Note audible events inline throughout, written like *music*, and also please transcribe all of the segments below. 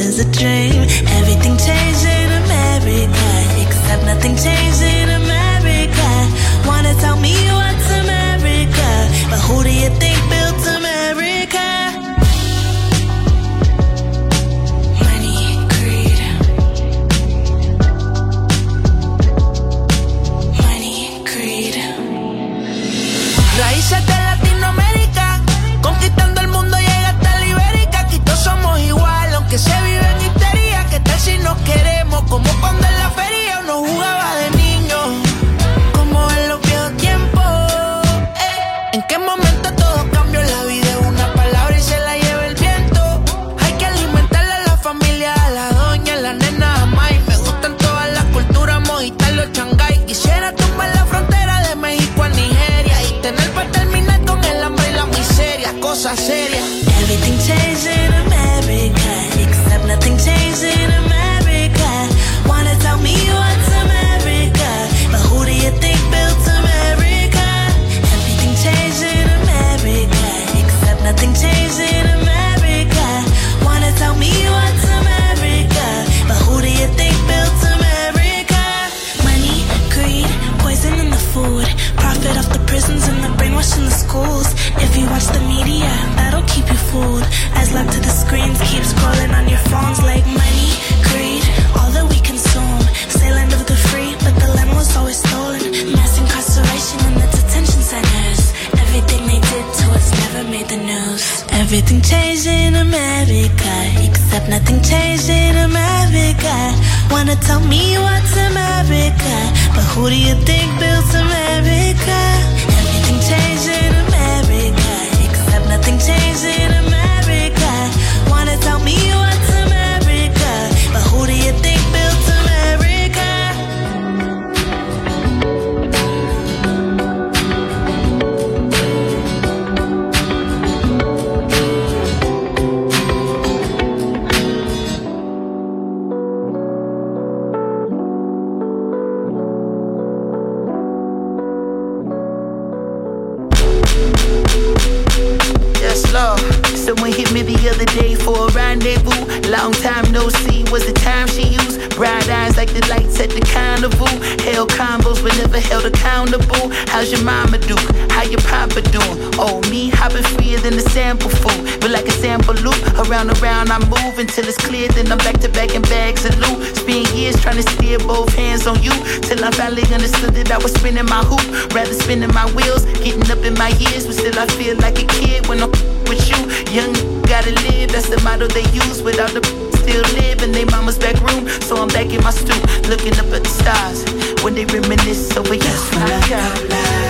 is a dream. Everything changes. tell me what's America. But who do you think built America? Everything changed in America, except nothing changed in America. when I move until it's clear. Then I'm back to back in bags and loot. Spend years trying to steer both hands on you till I finally understood that I was spinning my hoop, rather spinning my wheels, getting up in my ears, but still I feel like a kid when I'm with you. Young gotta live, that's the motto they use. Without the still live in their mama's back room, so I'm back in my stoop, looking up at the stars when they reminisce over yesterday.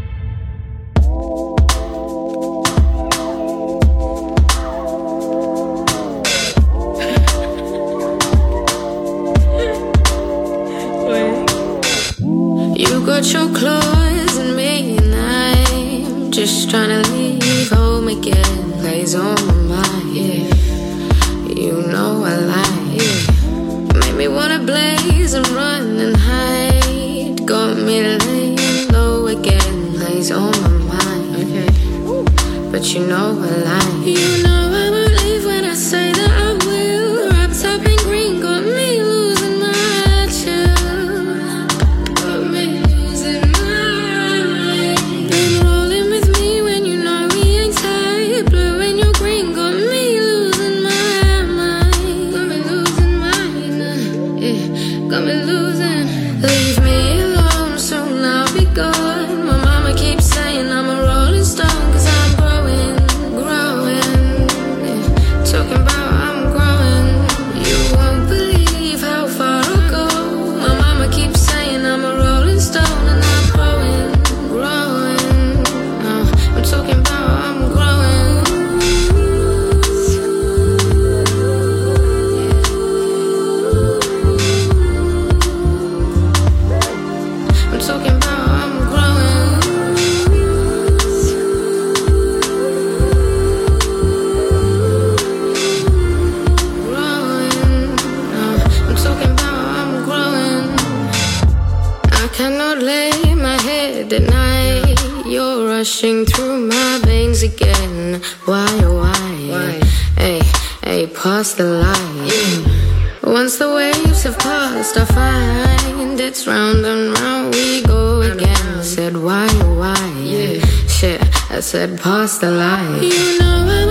I'll lay my head at night. You're rushing through my veins again. Why, oh, why? why? Hey, hey, pass the light. Yeah. Once the waves have passed, I find it's round and round we go again. I said why, oh, why? Yeah. Shit, I said pass the light. You know I'm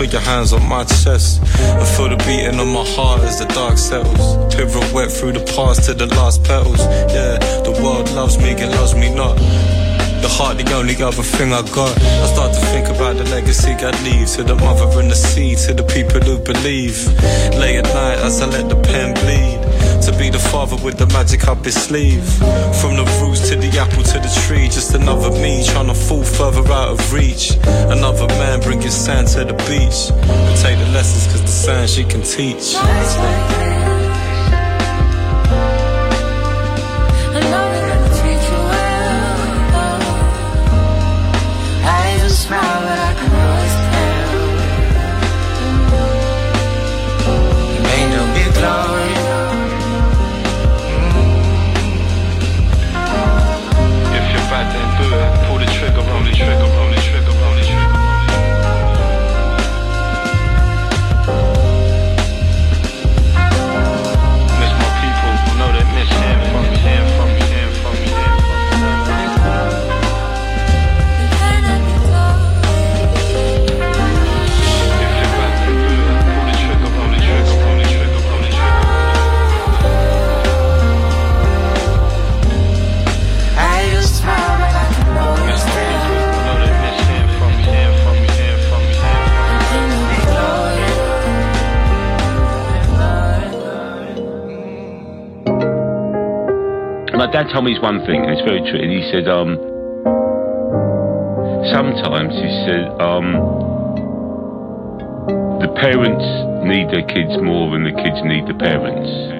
Put your hands on my chest and feel the beating of my heart as the dark settles. Pirouette through the past to the last petals. Yeah, the world loves me and loves me not. The heart, the only other thing I got. I start to think about the legacy I'd leave to the mother and the sea, to the people who believe. Late at night as I let the pen bleed. Be the father with the magic up his sleeve. From the roots to the apple to the tree, just another me trying to fall further out of reach. Another man bringing sand to the beach. And take the lessons cause the sand she can teach. Told me one thing, and it's very true. And he said, um, sometimes he said, um, the parents need their kids more than the kids need the parents.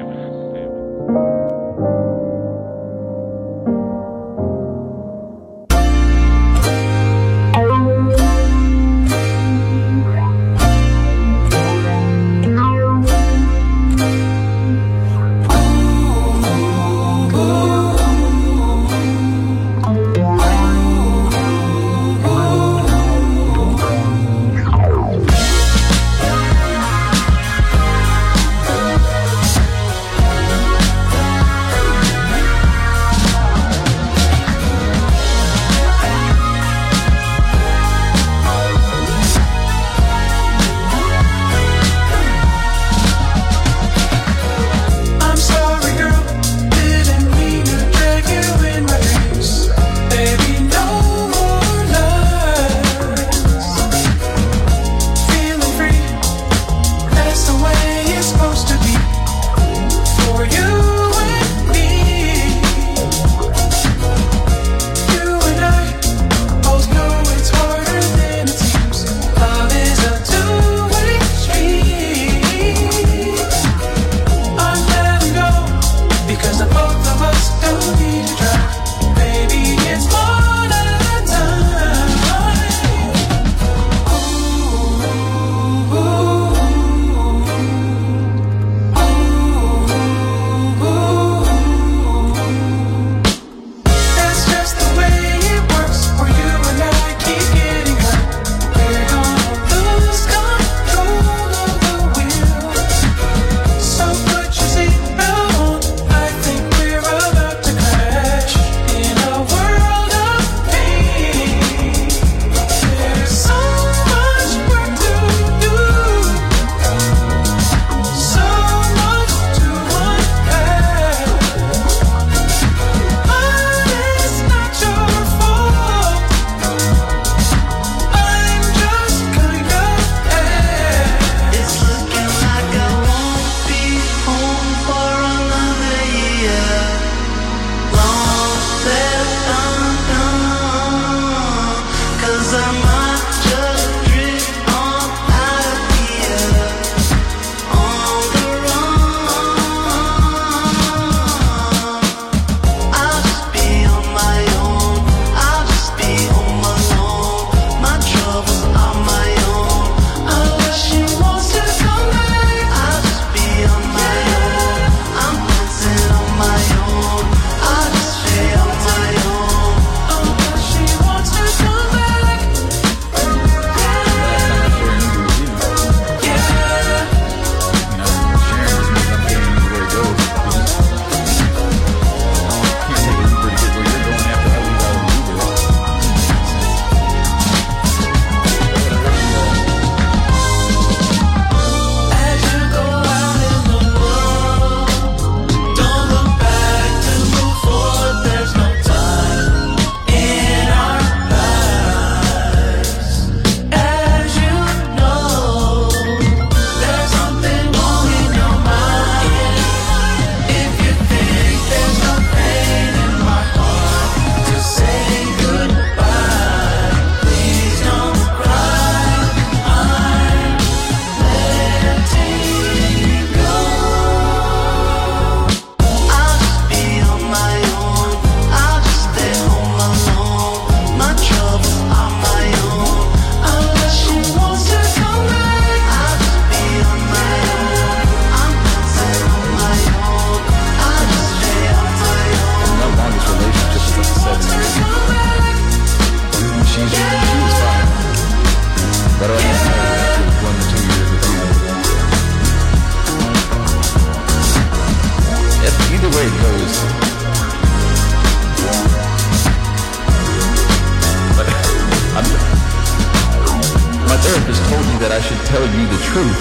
Therapist told me that I should tell you the truth,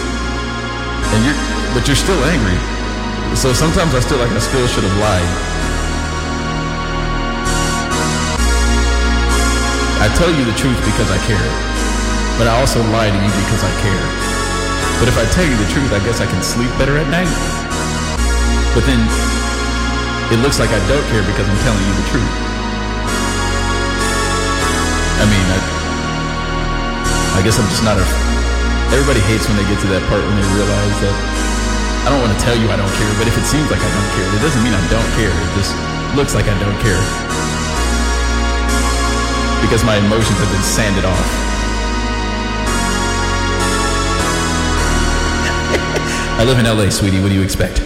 and you're, but you're still angry. So sometimes I still like I still should have lied. I tell you the truth because I care, but I also lie to you because I care. But if I tell you the truth, I guess I can sleep better at night. But then it looks like I don't care because I'm telling you the truth. I guess I'm just not a. Everybody hates when they get to that part when they realize that I don't want to tell you I don't care, but if it seems like I don't care, it doesn't mean I don't care. It just looks like I don't care. Because my emotions have been sanded off. *laughs* I live in LA, sweetie. What do you expect?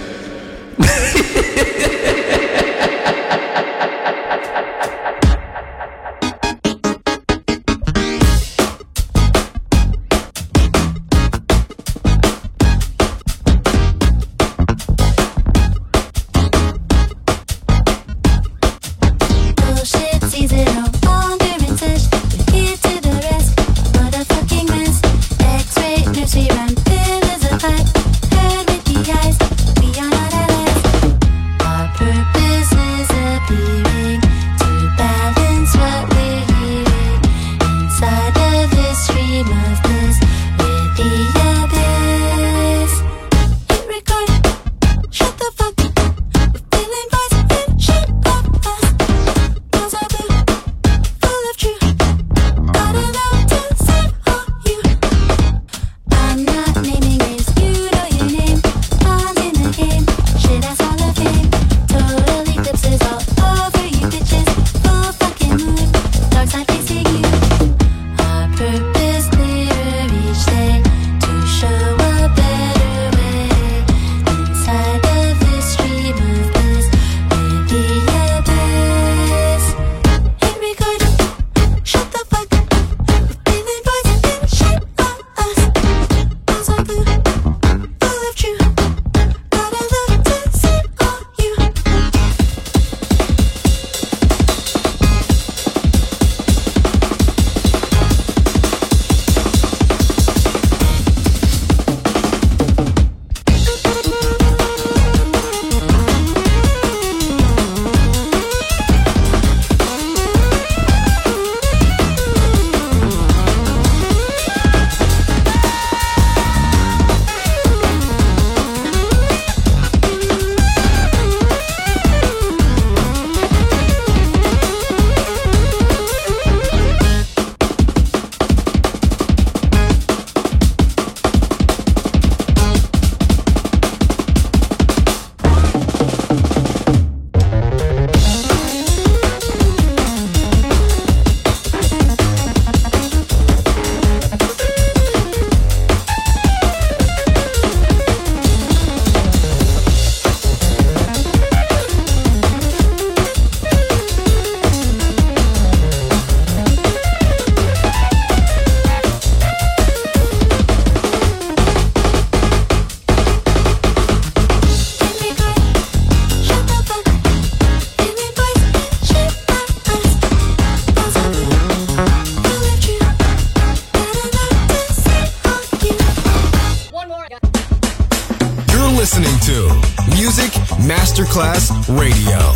Radio,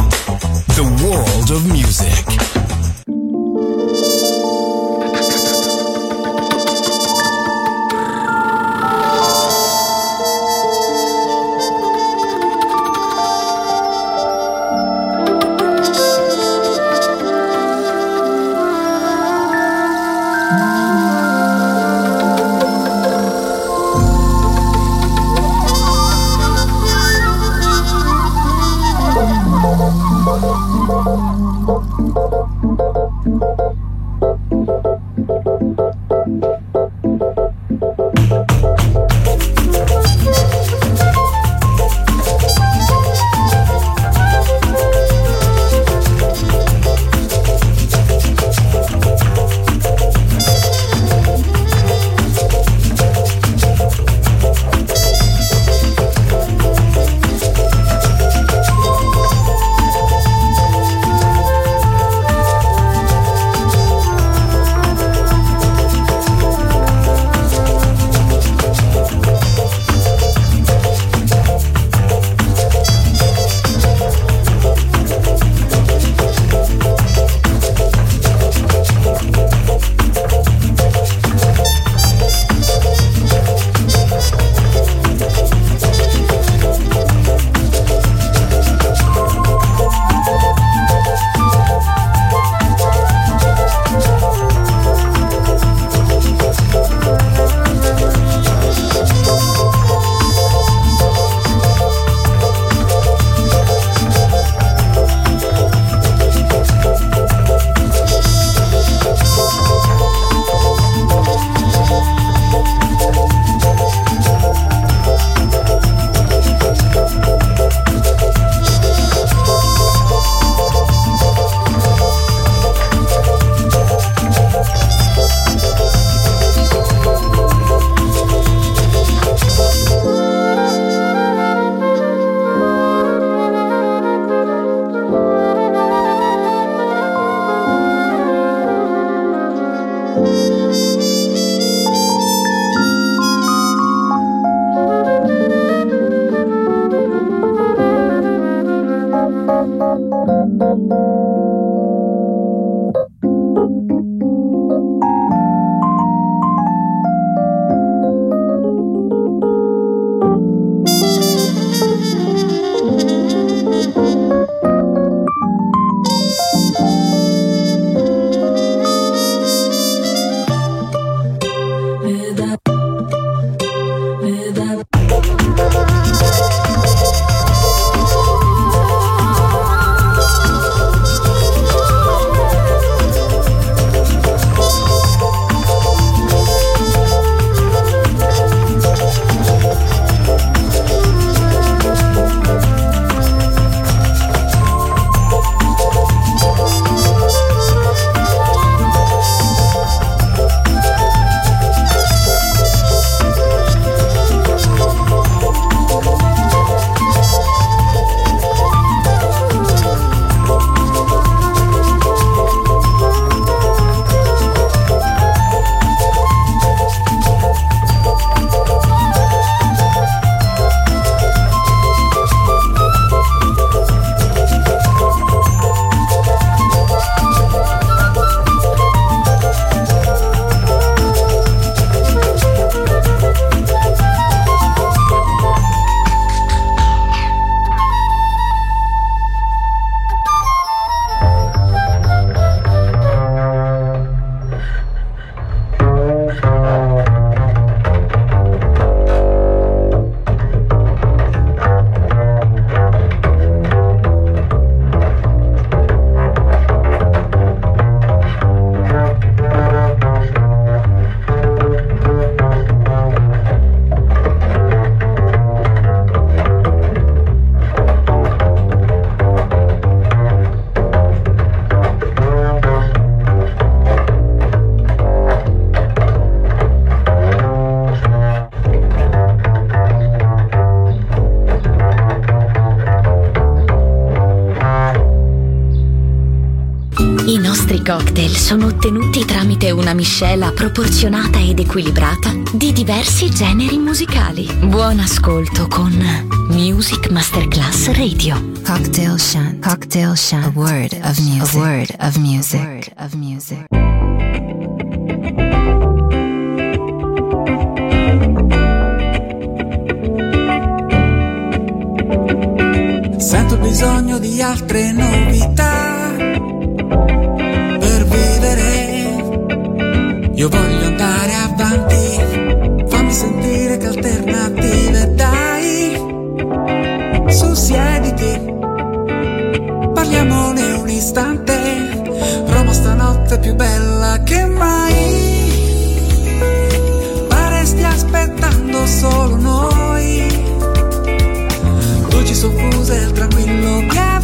sono ottenuti tramite una miscela proporzionata ed equilibrata di diversi generi musicali. Buon ascolto con Music Masterclass Radio. Cocktail Shunt. Cocktail Shunt. A word of music. A word of music. A word of music. Sento bisogno di altre novità Io voglio andare avanti, fammi sentire che alternative dai. Su siediti, parliamone un istante. Roma stanotte è più bella che mai. Pare stia aspettando solo noi. Luci soffuse, il tranquillo che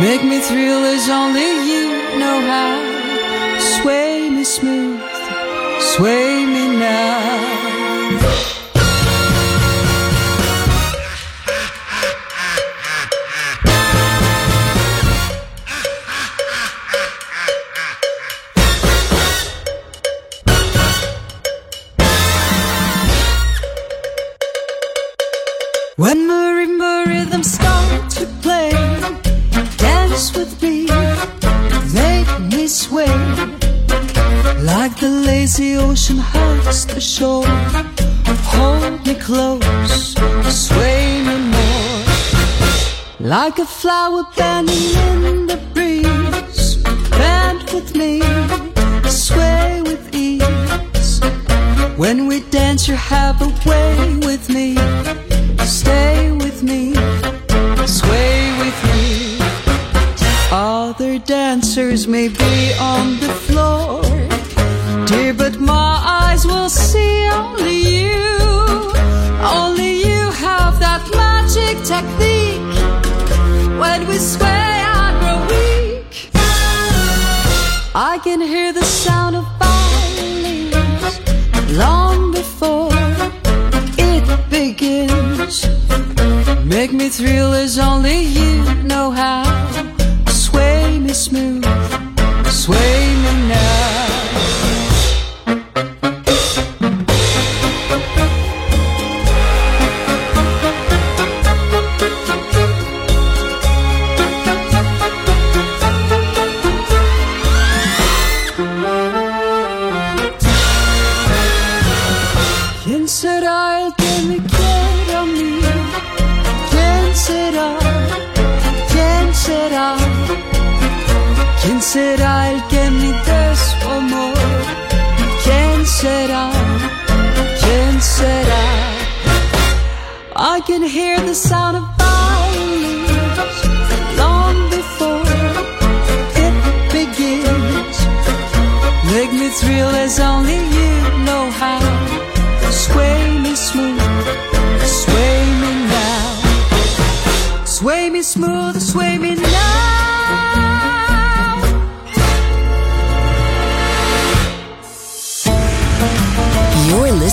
Make me thrill as only you know how. Sway me smooth, sway me now. flower bending. can hear the sound of violins long before it begins. Make me thrill as only you know how. Sway me smooth, sway me now. Sway me smooth, sway me now.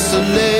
listening